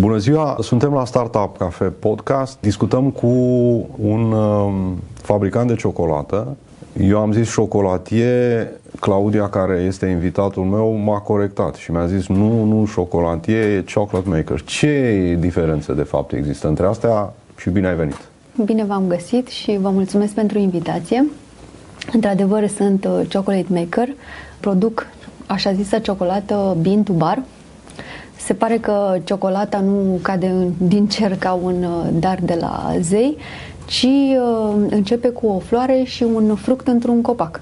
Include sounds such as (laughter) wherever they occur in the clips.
Bună ziua! Suntem la Startup Cafe Podcast. Discutăm cu un uh, fabricant de ciocolată. Eu am zis șocolatie, Claudia, care este invitatul meu, m-a corectat și mi-a zis nu, nu șocolatie, e chocolate maker. Ce diferențe de fapt există între astea și bine ai venit! Bine v-am găsit și vă mulțumesc pentru invitație. Într-adevăr, sunt uh, chocolate maker, produc așa zisă ciocolată bean to bar, se pare că ciocolata nu cade din cer ca un uh, dar de la zei, ci uh, începe cu o floare și un fruct într-un copac.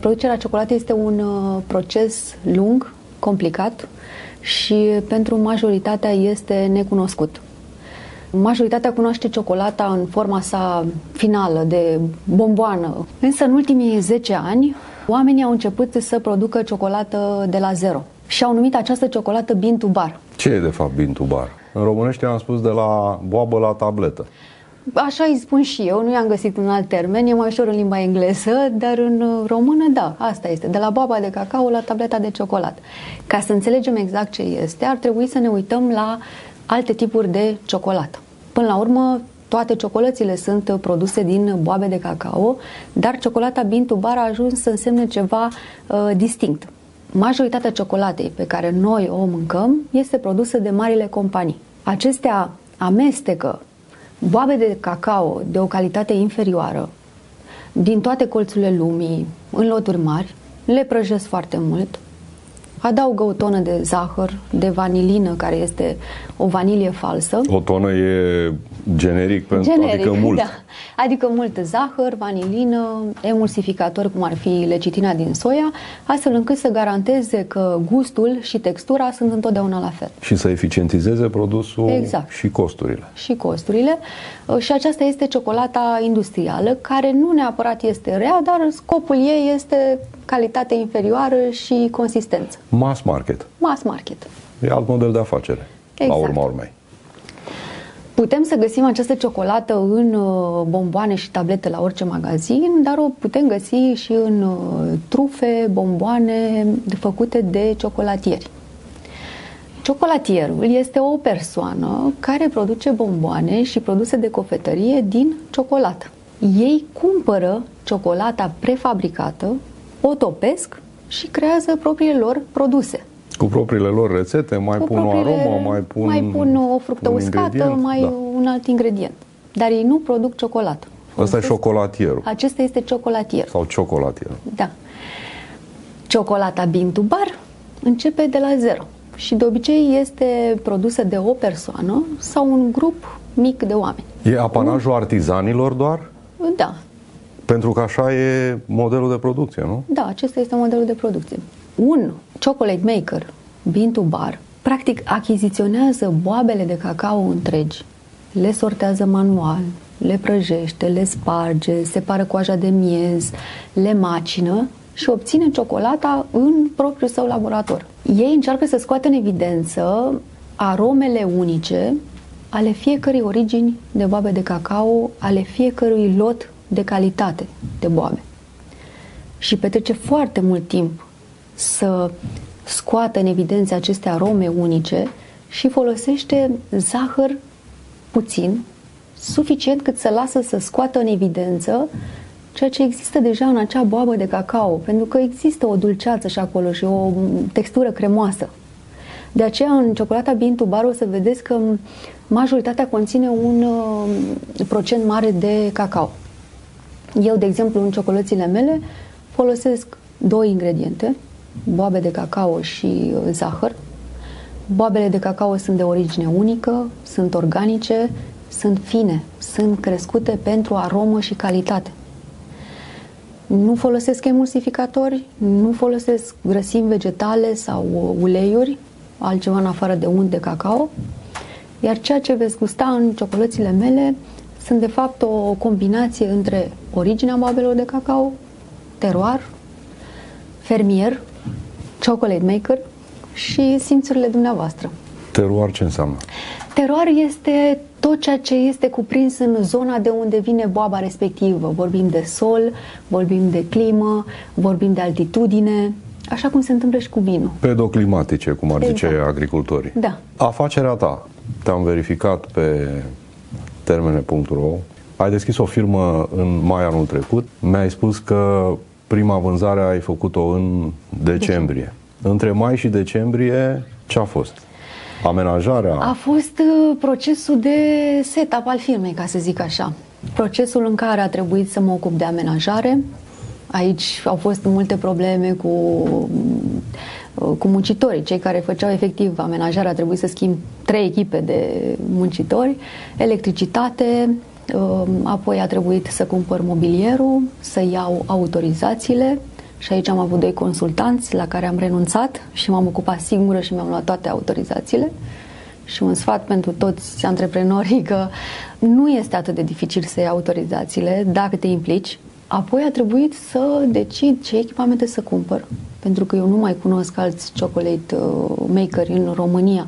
Producerea ciocolatei este un uh, proces lung, complicat și pentru majoritatea este necunoscut. Majoritatea cunoaște ciocolata în forma sa finală, de bomboană. Însă în ultimii 10 ani, oamenii au început să producă ciocolată de la zero și au numit această ciocolată Bintu Bar. Ce e de fapt Bintu Bar? În românește am spus de la boabă la tabletă. Așa îi spun și eu, nu i-am găsit un alt termen, e mai ușor în limba engleză, dar în română, da, asta este, de la boaba de cacao la tableta de ciocolată. Ca să înțelegem exact ce este, ar trebui să ne uităm la alte tipuri de ciocolată. Până la urmă, toate ciocolățile sunt produse din boabe de cacao, dar ciocolata Bintu Bar a ajuns să însemne ceva uh, distinct majoritatea ciocolatei pe care noi o mâncăm este produsă de marile companii. Acestea amestecă boabe de cacao de o calitate inferioară din toate colțurile lumii, în loturi mari, le prăjesc foarte mult, adaugă o tonă de zahăr, de vanilină, care este o vanilie falsă. O tonă e generic, pentru, generic adică mult. Da. Adică mult zahăr, vanilină, emulsificator, cum ar fi lecitina din soia, astfel încât să garanteze că gustul și textura sunt întotdeauna la fel. Și să eficientizeze produsul exact. și costurile. Și costurile. Și aceasta este ciocolata industrială, care nu neapărat este rea, dar scopul ei este calitate inferioară și consistență. Mass market. Mass market. E alt model de afacere, exact. la urma urmei. Putem să găsim această ciocolată în uh, bomboane și tablete la orice magazin, dar o putem găsi și în uh, trufe, bomboane făcute de ciocolatieri. Ciocolatierul este o persoană care produce bomboane și produse de cofetărie din ciocolată. Ei cumpără ciocolata prefabricată, o topesc și creează propriile lor produse. Cu propriile lor rețete, mai cu pun o aromă, mai pun Mai pun o fructă un uscată, mai da. un alt ingredient. Dar ei nu produc ciocolată. Asta e șocolatierul. Acesta este ciocolatier. Sau ciocolatier. Da. Ciocolata Bintu Bar începe de la zero și de obicei este produsă de o persoană sau un grup mic de oameni. E apanajul artizanilor doar? Da. Pentru că așa e modelul de producție, nu? Da, acesta este modelul de producție un chocolate maker, bean to bar, practic achiziționează boabele de cacao întregi, le sortează manual, le prăjește, le sparge, separă coaja de miez, le macină și obține ciocolata în propriul său laborator. Ei încearcă să scoată în evidență aromele unice ale fiecărei origini de boabe de cacao, ale fiecărui lot de calitate de boabe. Și petrece foarte mult timp să scoată în evidență aceste arome unice și folosește zahăr puțin, suficient cât să lasă să scoată în evidență ceea ce există deja în acea boabă de cacao, pentru că există o dulceață și acolo și o textură cremoasă. De aceea, în ciocolata Bintu Bar o să vedeți că majoritatea conține un uh, procent mare de cacao. Eu, de exemplu, în ciocolățile mele folosesc două ingrediente, boabe de cacao și uh, zahăr. Boabele de cacao sunt de origine unică, sunt organice, sunt fine, sunt crescute pentru aromă și calitate. Nu folosesc emulsificatori, nu folosesc grăsimi vegetale sau uh, uleiuri, altceva în afară de unt de cacao, iar ceea ce veți gusta în ciocolățile mele sunt de fapt o combinație între originea boabelor de cacao, teroar, fermier, chocolate maker și simțurile dumneavoastră. Teroar ce înseamnă? Teroar este tot ceea ce este cuprins în zona de unde vine boaba respectivă. Vorbim de sol, vorbim de climă, vorbim de altitudine, Așa cum se întâmplă și cu vinul. Pedoclimatice, cum ar zice Exact. agricultorii. Da. Afacerea ta, te-am verificat pe termene.ro, ai deschis o firmă în mai anul trecut, mi-ai spus că prima vânzare ai făcut-o în decembrie. Între mai și decembrie, ce a fost? Amenajarea? A fost uh, procesul de setup al firmei, ca să zic așa. Procesul în care a trebuit să mă ocup de amenajare. Aici au fost multe probleme cu, uh, cu muncitorii, cei care făceau efectiv amenajarea. A trebuit să schimb trei echipe de muncitori, electricitate, uh, apoi a trebuit să cumpăr mobilierul, să iau autorizațiile, și aici am avut doi consultanți la care am renunțat și m-am ocupat singură și mi-am luat toate autorizațiile. Și un sfat pentru toți antreprenorii că nu este atât de dificil să iei autorizațiile dacă te implici. Apoi a trebuit să decid ce echipamente să cumpăr, pentru că eu nu mai cunosc alți chocolate uh, makeri în România.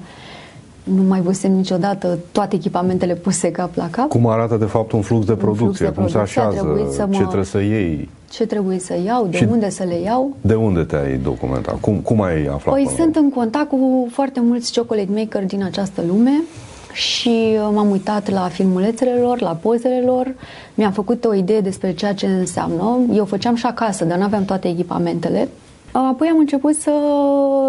Nu mai văzusem niciodată toate echipamentele puse cap la cap. Cum arată de fapt un flux de producție? flux de cum se producție, a așează? trebuit să mă- Ce trebuie să iei? Ce trebuie să iau, de Și- unde să le iau. De unde te-ai documentat? Cum, cum ai aflat? Păi până sunt în contact cu foarte mulți chocolate maker din această lume și uh, m-am uitat la filmulețele lor, la pozele lor, mi-am făcut o idee despre ceea ce înseamnă. Eu făceam și acasă, dar nu aveam toate echipamentele. Apoi am început să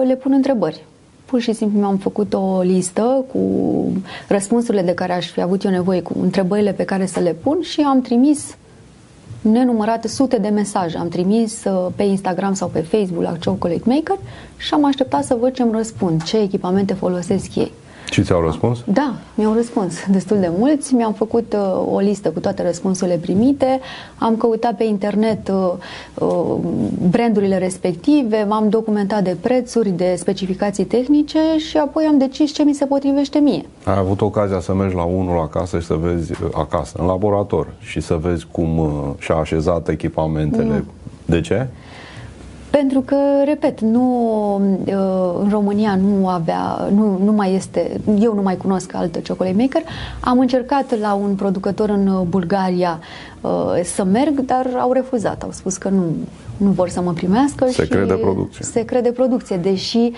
le pun întrebări. Pur și simplu mi-am făcut o listă cu răspunsurile de care aș fi avut eu nevoie, cu întrebările pe care să le pun și am trimis nenumărate sute de mesaje. Am trimis uh, pe Instagram sau pe Facebook la Chocolate Maker și am așteptat să văd ce îmi răspund, ce echipamente folosesc ei. Și ți-au răspuns? Da, mi-au răspuns destul de mulți. Mi-am făcut uh, o listă cu toate răspunsurile primite. Am căutat pe internet uh, uh, brandurile respective, m-am documentat de prețuri, de specificații tehnice și apoi am decis ce mi se potrivește mie. Ai avut ocazia să mergi la unul acasă și să vezi uh, acasă, în laborator, și să vezi cum uh, și-a așezat echipamentele. De ce? Pentru că, repet, nu, uh, în România nu avea, nu, nu mai este, eu nu mai cunosc altă chocolate maker. Am încercat la un producător în uh, Bulgaria uh, să merg, dar au refuzat. Au spus că nu, nu vor să mă primească. Secret și de producție. Secret de producție, deși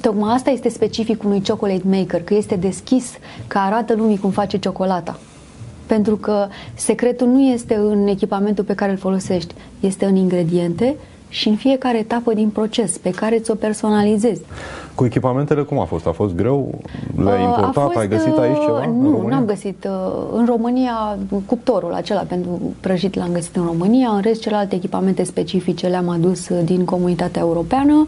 tocmai asta este specific unui chocolate maker, că este deschis, că arată lumii cum face ciocolata. Pentru că secretul nu este în echipamentul pe care îl folosești, este în ingrediente și în fiecare etapă din proces pe care ți-o personalizezi. Cu echipamentele cum a fost? A fost greu? Le-ai Uh, a importat? fost, Ai găsit aici uh, ceva? în Nu, România? n-am găsit. uh, În România, cuptorul acela pentru prăjit l-am găsit în România. În rest, celelalte echipamente specifice le-am adus uh, din comunitatea europeană.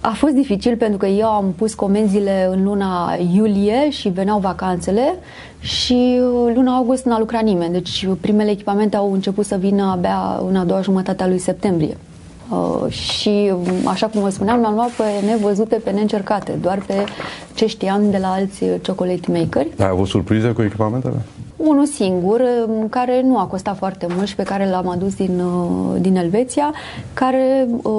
A fost dificil pentru că eu am pus comenzile în luna iulie și veneau vacanțele și uh, luna august n-a lucrat nimeni. Deci primele echipamente au început să vină abia în a doua jumătate a lui septembrie. Uh, și, um, așa cum vă spuneam, mi-am luat pe nevăzute, pe neîncercate, doar pe ce știam de la alți uh, chocolate makeri. Ai avut surprize cu echipamentele? Unul singur, um, care nu a costat foarte mult și pe care l-am adus din, uh, din Elveția, care uh,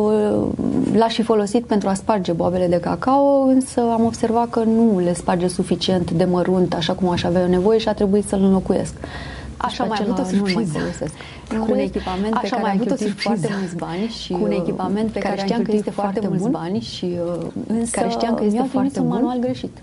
l-a și folosit pentru a sparge boabele de cacao, însă am observat că nu le sparge suficient de mărunt, așa cum aș avea eu nevoie și a trebuit să-l înlocuiesc. Așa Și pe mai avut o acela nu-l mai surpriză. folosesc. Cu Cu un un echipament pe așa care mai am avut o cheltuit surpriză foarte foarte mulți bani și Cu un uh, echipament pe care care am știam că cheltuit este foarte foarte mulți mult, bani și uh, însă care știam că este mi-au trimis foarte un bun. manual greșit.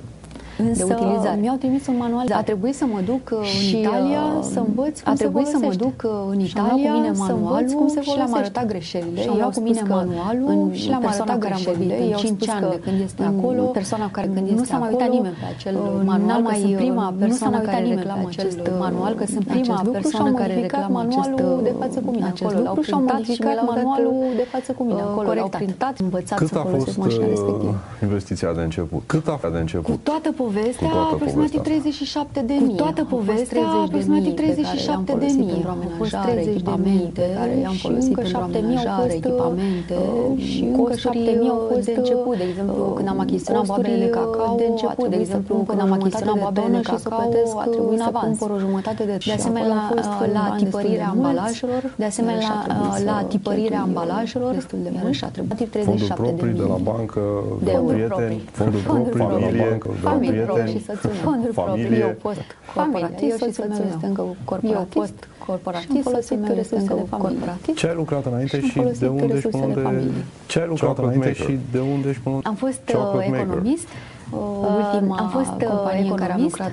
Însă de utilizare. mi-au trimis un manual. A trebuit să mă duc uh, în Și, Italia uh, să învăț cum a se trebuit să mă folosește. duc, uh, în Și am luat cu Italia mine să învăț manualul cum se și le-am folosește. arătat greșelile. Și am Eu luat cu spus mine că manualul în și le-am persoana arătat care am greșelile. vorbit, Eu în am 5 spus ani că de când este în acolo, persoana care când nu este s-a mai uitat acolo, nimeni pe acel uh, manual, n-am că mai- sunt prima nu s-a persoană mai uitat care nimeni pe reclamă acest acest manual, că sunt acest prima lucru și persoană au care modificat reclamă acest manualul de față cu mine acest acolo. lucru și au L-au printat și modificat mi l-au dat manualul de față cu mine uh, acolo. L-au corectat. printat, învățat Cât să a folosesc fost mașina uh, respectivă. investiția de început? Cât a fost de început? Cu toată povestea, Cu toată aproximativ povestea 37 de Cu mii. toată Au fost povestea, 30 aproximativ de mii 37 pe care de i-am mii. folosit pentru Au fost amenajare, 30 de echipamente, mii care i-am și folosit încă pentru 7 mii au amenajare, fost, echipamente și și încă încă 7 mii au fost de început, de exemplu, când am achiziționat boabele de cacao, de început, de exemplu, când am achiziționat boabele de cacao, a trebuit să cumpăr o jumătate de De asemenea, la tipărirea ambalajelor, de asemenea, la tipărirea ambalajelor, destul de mult și a trebuit Fonduri 37 de proprii de la mii. bancă, de de euro prieteni, proprii. fonduri Fonduri proprii, proprii. familie, Familie. Prieteni, și soțul meu. Fonduri familie. proprii. Eu post corporatist, eu și soțul este încă corporatist. Eu post corporatist, soțul meu este încă corporatist. Ce ai lucrat înainte și de unde și până unde? Ce ai lucrat înainte și de unde și până unde? Am fost economist, ultima am fost companie în care am lucrat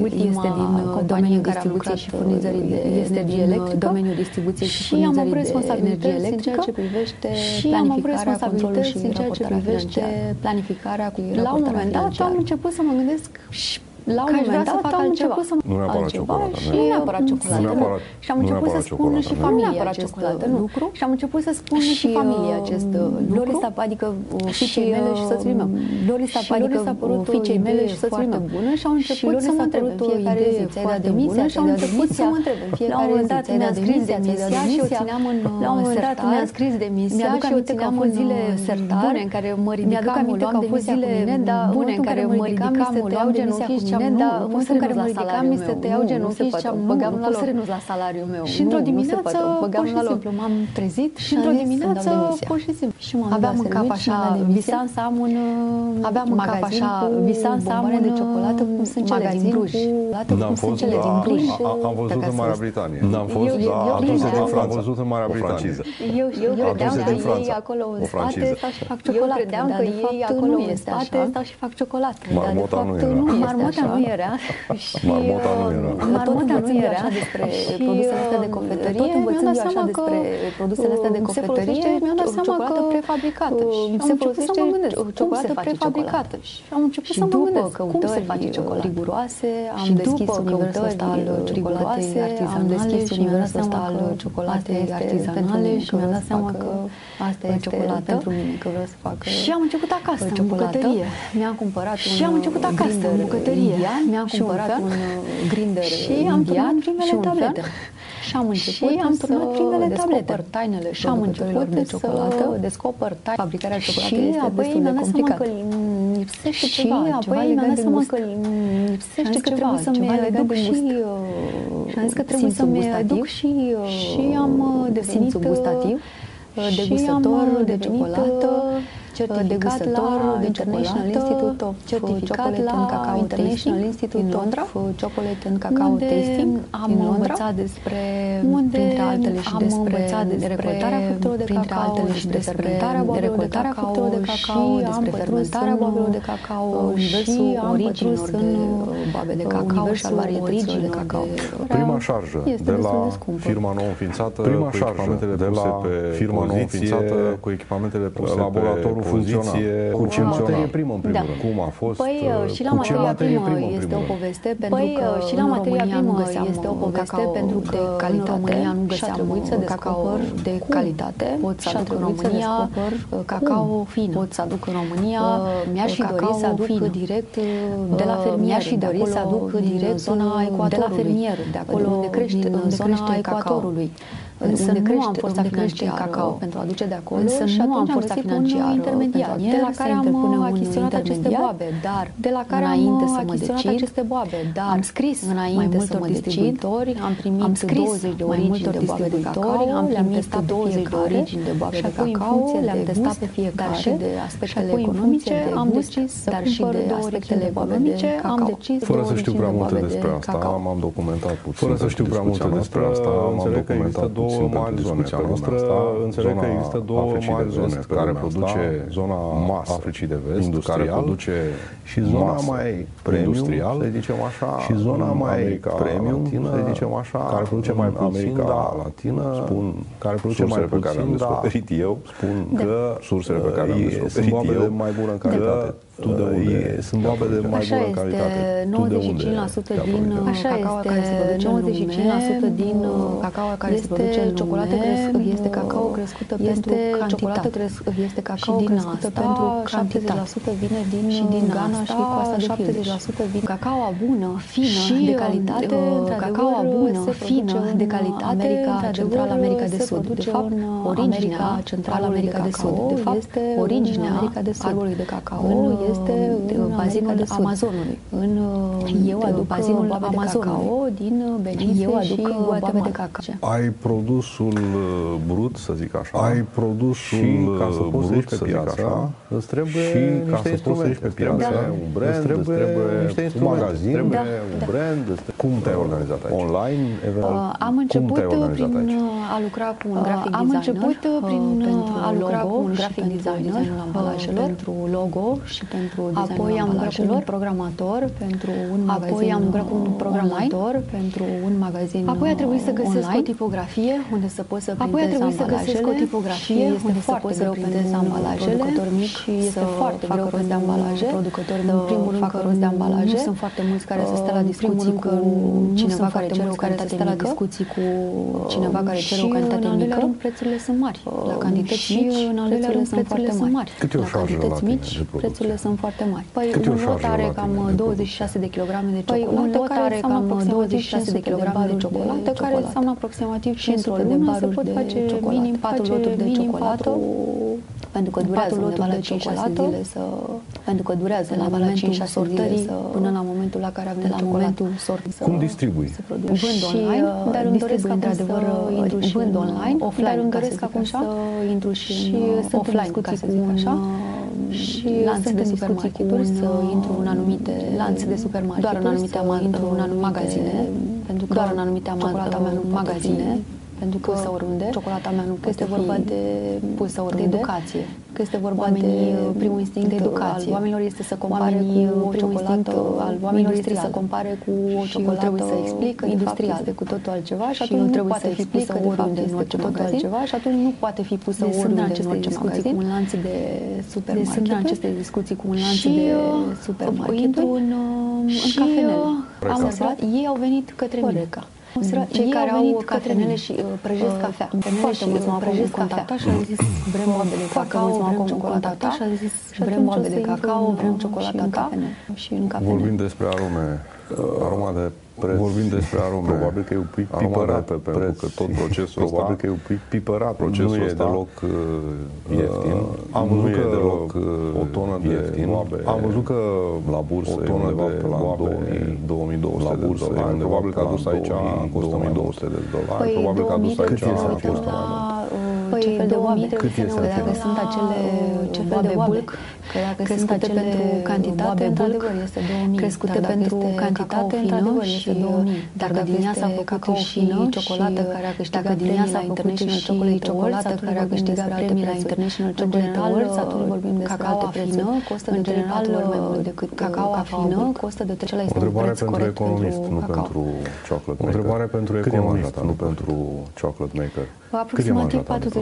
ultima este din domeniul distribuției și furnizării de energie electrică, domeniul distribuției și furnizării de energie electrică în ceea ce privește și am avut responsabilități în ceea ce privește planificarea cu La un moment dat am început să mă gândesc și la un moment dat am început să nu neapărat ciocolată, și nu neapărat ciocolată. Nu neapărat, și am început să spun și familia acest lucru și am început să spun și familia acest lucru. adică fiicei mele și soțului meu. Lorisa adică fiicei mele și soțului meu. bună și au început să mă întreb în fiecare zi, ți-ai dat demisia și au început să mă întreb în fiecare zi, ți-ai dat demisia, demisia și eu țineam în La un moment dat mi-a scris demisia și eu țineam în zile sertare în care mă ridicam, luam demisia cu mine, dar bune în care mă ridicam, luam demisia cu mine bine, dar în momentul în care mă ridicam, mi se tăiau genunchii și am băgam la loc. renunț la salariul meu. Și într-o dimineață, băgam la loc. M-am trezit și într-o dimineață, pur și simplu. Și aveam în cap așa, visam să am un aveam în cap așa, visam să am un de ciocolată cum sunt cele din Bruj. N-am fost, am văzut în Marea Britanie. N-am fost, dar atunci din Franța. Am văzut în Marea Britanie. Eu credeam că ei acolo în spate stau și fac ciocolată. Eu credeam că ei acolo în spate stau și fac ciocolată. Marmota nu era. Marmota (laughs) nu era. Și Marmota nu era. Marmota nu era despre produsele astea de cofetărie. Tot învățând eu așa despre produsele astea de cofetărie, mi-am dat seama că prefabricată. Și am început să mă gândesc, ciocolată prefabricată. Și am început să mă gândesc cum se face ciocolată. riguroase, am deschis universul ăsta al ciocolatei artizanale și mi-am dat seama al ciocolatei artizanale și mi-am dat seama că asta e ciocolată pentru mine, că vreau să fac Și am început acasă, în bucătărie. Mi-am cumpărat un Și am început acasă, în bucătărie indian, mi-am cumpărat un, un uh, grinder și am indian primele tablete. Și am început și am turnat primele tablete. tainele și am început de ciocolată, să descoper tainele. Fabricarea ciocolatei este apoi destul de complicată. Și lipsește ceva, și apoi mi-am dat seama că lipsește că trebuie să-mi aduc și și am zis că trebuie să-mi aduc și și am uh, devenit gustativ degustător de ciocolată certificat la International Institute of certificat la Cacao International Institute in Londra, Chocolate and Cacao Tasting am învățat despre printre altele și despre recoltarea fructelor de cacao și despre fermentarea boabelor de cacao și despre fermentarea boabelor de cacao universul originilor de boabe de cacao și al varietăților de cacao. Prima șarjă de la firma nouă înființată prima șarjă de la firma nouă înființată cu echipamentele puse laboratorul funcționie cu ce materie primă în primul da. rând? Cum a fost? Păi uh, și la materia primă, primă este o poveste pentru păi, că și la materia primă este o poveste pentru că în România nu găseam să cacao de calitate. Pot să aduc în România cacao fin. Pot să aduc în România mi-aș fi dorit să aduc direct de la fermier. Mi-aș fi dorit să aduc direct zona ecuatorului. De la fermier, de acolo unde crește, unde crește ecuatorului. Însă unde nu am forța financiară. cacao pentru a aduce de acolo însă și nu am forța financiară intermediar de la care am achiziționat aceste boabe, dar de la care am achiziționat aceste boabe, dar am scris înainte să mă decid, am primit am scris 20 de origini de boabe de cacao, am primit 20 de origini de boabe de cacao, le-am testat pe fiecare și de aspectele economice, am decis dar și de aspectele economice, am decis fără să știu prea multe despre asta, m-am documentat puțin. Fără să știu prea multe despre asta, m-am documentat două mari zone pe noastră. Înțeleg că există două mari zone care produce zona Africii de Vest, industrial, care produce și zona mai industrial, să zicem așa, și zona mai premium, latină, să zicem așa, care produce mai puțin, America da, latină, spun, care produce mai puțin, pe care am descoperit da, eu, spun că sursele pe care am descoperit eu, mai bună în calitate tu de unde? E, sunt boabe de mai Așa bună calitate. Tu de unde? 95% din Așa cacao care se produce 95% din cacao care se produce în ciocolată este cacao crescută pentru ciocolată este cacao crescută pentru cantitate. 70% vine din și din Ghana și coasta de 70% vine cacao bună, fină, de calitate, cacao bună, fină, de calitate, America Centrală, America de Sud. De fapt, originea Centrală America de Sud. De fapt, originea America de Sud. Arborului de cacao este în bazinul Amazonului. În, eu aduc bazinul Amazonului din Belize eu aduc și boabe de cacao. Ai produsul brut, să zic așa. Ai produsul și ca să poți brut, să pe piață, îți trebuie și ca să poți să pe piață, un brand, trebuie, trebuie niște un magazin, trebuie un brand. Cum te-ai organizat aici? Online, eventual? Am început prin a lucra cu un grafic designer. Am început prin a lucra cu un grafic designer pentru logo și pentru Apoi am lucrat cu un programator pentru un magazin Apoi am lucrat cu un programator pentru un magazin Apoi a trebuit să găsesc o tipografie unde să pot să Apoi a trebuit să găsesc o tipografie unde să pot să printez ambalajele producător mic și este foarte greu rost de ambalaje. Producători în primul rând că rost de ambalaje. Nu sunt foarte mulți care să stea la discuții cu cineva care cere o calitate la discuții cu cineva care cere o calitate mică. prețurile sunt mari. La cantități mici, prețurile sunt foarte mari. Cât e o șarjă la mici, prețurile sunt foarte mari. Păi un lot are cam 26 de kilograme de ciocolată, care are cam 26 de kilograme de ciocolată, care înseamnă aproximativ 500 de baruri de ciocolată. Minim 4 loturi de ciocolată. pentru că durează undeva la 5-6 zile să pentru că durează la momentul sortării să, până la momentul la care avem la momentul sortării Cum distribui? Să vând online, uh, dar îmi doresc într-adevăr intru și vând online, offline, dar îmi doresc acum să intru și offline, ca să zic așa și lanț de supermarketuri să intru în anumite lanț de supermarketuri, doar în anumite intru în anumite magazine, pentru că doar în anumite magazine pentru că pusă oriunde. Ciocolata mea nu că este vorba de pusă oriunde. De educație. Că este vorba Oamenii, de uh, primul instinct de educație. Al oamenilor este să compare Oamenii, cu uh, o ciocolată al oamenilor este să compare cu o ciocolată trebuie să explică industrial de cu totul altceva și atunci nu trebuie să explică de fapt în orice magazin altceva și atunci nu poate fi pusă deci oriunde în orice magazin. cu un lanț de supermarket. Deci sunt aceste discuții cu un lanț de supermarket. Intru în, în cafenele. Am ei au venit către mine măsură, cei care au cafenele și uh, prăjesc uh, cafea. Foarte mulți m-au prăjesc contactat și au zis vrem boabe de cacao, vrem ciocolata și a zis vrem boabe de cacao, vrem ciocolata ta și în cafene. Vorbim despre arume, uh, aroma de preț. Vorbim despre arome. Probabil că e un pic piperat pe preț. Că tot procesul Probabil că e un pic piperat procesul nu e ăsta. deloc uh, ieftin. Uh, am văzut că deloc uh, o tonă de ieftin. Boabe, am văzut că la bursă o tonă de pe la 2200 la bursă, de dolari. Probabil că a dus aici costă 2200 de dolari. Păi probabil că a dus aici costă mai mult. Păi ce fel de oameni cât este dacă sunt acele ce fel de bulk, că dacă sunt acele pentru cantitate, într-adevăr este 2000, crescute pentru cantitate, într-adevăr este 2000. Dacă din ea s-a făcut și ciocolată care a câștigat premii la International Chocolate Awards, care a câștigat premii la International Chocolate Awards, atunci vorbim despre alte prețuri. Costă de general mai mult decât cacao fină, costă de trece la este un preț corect economist, nu pentru chocolate maker. O întrebare pentru economist, nu pentru chocolate maker. Aproximativ 40%.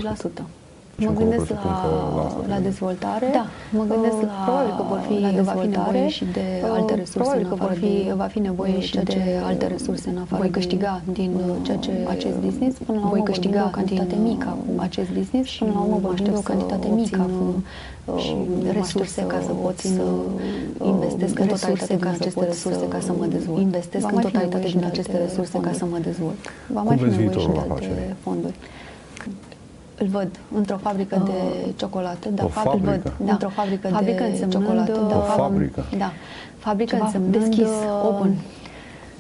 Mă gândesc la, la dezvoltare. Da, mă gândesc la probabil că vor fi la dezvoltare și de alte resurse. Probabil că vor fi, va fi nevoie și de alte resurse în afară. Voi câștiga din uh, ceea ce acest business până la urmă voi câștiga o cantitate mică cu acest business și până la urmă voi o cantitate mică cu uh, resurse ca să pot să investesc în totalitate din aceste resurse ca să mă dezvolt. Investesc în totalitate din aceste resurse ca să mă dezvolt. Va mai fi nevoie și de alte fonduri îl văd într-o fabrică de ah. ciocolată, da, o fabrică. îl văd da, într-o fabrică, fabrică de ciocolată, da, o fabrică. Da, fabrică însemnând deschis, open.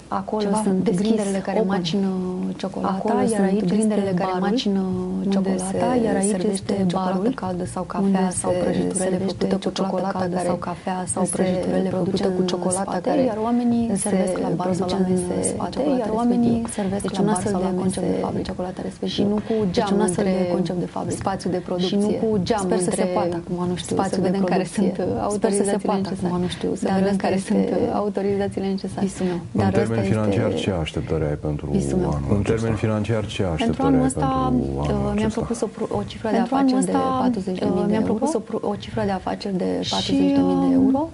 Acolo Ceva sunt grinderele care open. macină ciocolata, Acolo iar aici grinderele care macină ciocolata, iar aici este ciocolată caldă sau cafea sau prăjiturele făcute cu ciocolată caldă sau cafea sau prăjiturele făcute cu ciocolata care iar oamenii servesc la bar sau la mese spate, iar oamenii servesc la bar sau la concept de fabrică ciocolata respectiv. Și nu cu geam deci între concept de fabrică, spațiu de producție. Și nu cu geam Sper să se poată acum, nu știu, spațiu vedem care sunt autorizațiile necesare. Nu știu, să vedem care sunt autorizațiile necesare. Dar termen financiar, ce așteptări ai pentru anul În termen financiar, ce așteptări ai pentru anul Mi-am propus o, o cifră de afaceri de 40 de mii Mi-am propus o, o cifră de afaceri de 40 de mii de euro.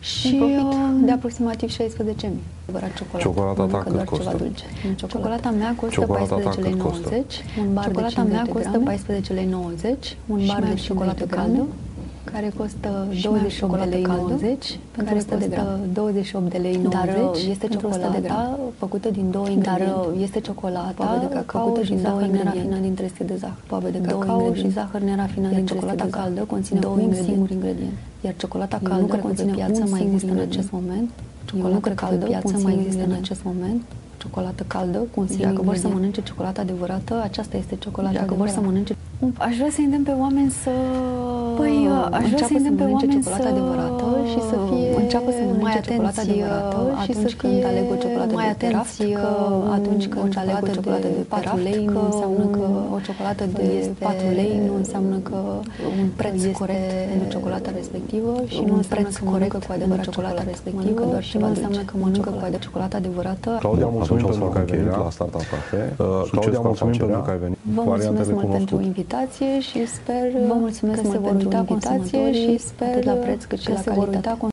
și de aproximativ 16.000. Ciocolata, ciocolata ta cât costă? Dulce. Ciocolata mea costă 14 lei 90, un bar ciocolata de mea costă 14 lei 90, un bar de ciocolată caldă care costă 28 de lei 90, care costă 28 de lei 90, dar este ciocolata făcută din două ingrediente. Dar este ciocolata de cacao făcută din două ingrediente. Din 300 de zahăr. Poabe de cacao și zahăr nerafinat din ciocolata caldă conține două un singur ingredient. Iar ciocolata caldă nu conține piață mai există în acest moment. Ciocolata caldă piață mai există în acest moment. ciocolată caldă cu un Dacă vor să mănânce ciocolată adevărată, aceasta este ciocolata Dacă vor să mănânce... Aș vrea să îndemn pe oameni să... Păi, aș vrea să îndemn pe oameni ciocolată adevărată și să fie înceapă să mănânce ciocolată adevărată și să când aleg o ciocolată mai atenți că atunci când aleg o ciocolată de 4 lei nu înseamnă că o ciocolată de 4 lei nu înseamnă că un preț corect pentru ciocolata respectivă și nu un preț corect cu adevărat ciocolata respectivă și nu înseamnă că mănâncă cu adevărat ciocolata adevărată. Claudia, mulțumim pentru că ai venit la Startup Cafe. Uh, Claudia, mulțumim pentru că ai venit. Vă mulțumesc mult pentru invitație și sper Vă mulțumesc că se vor uita invitație și sper la preț cât și la calitate.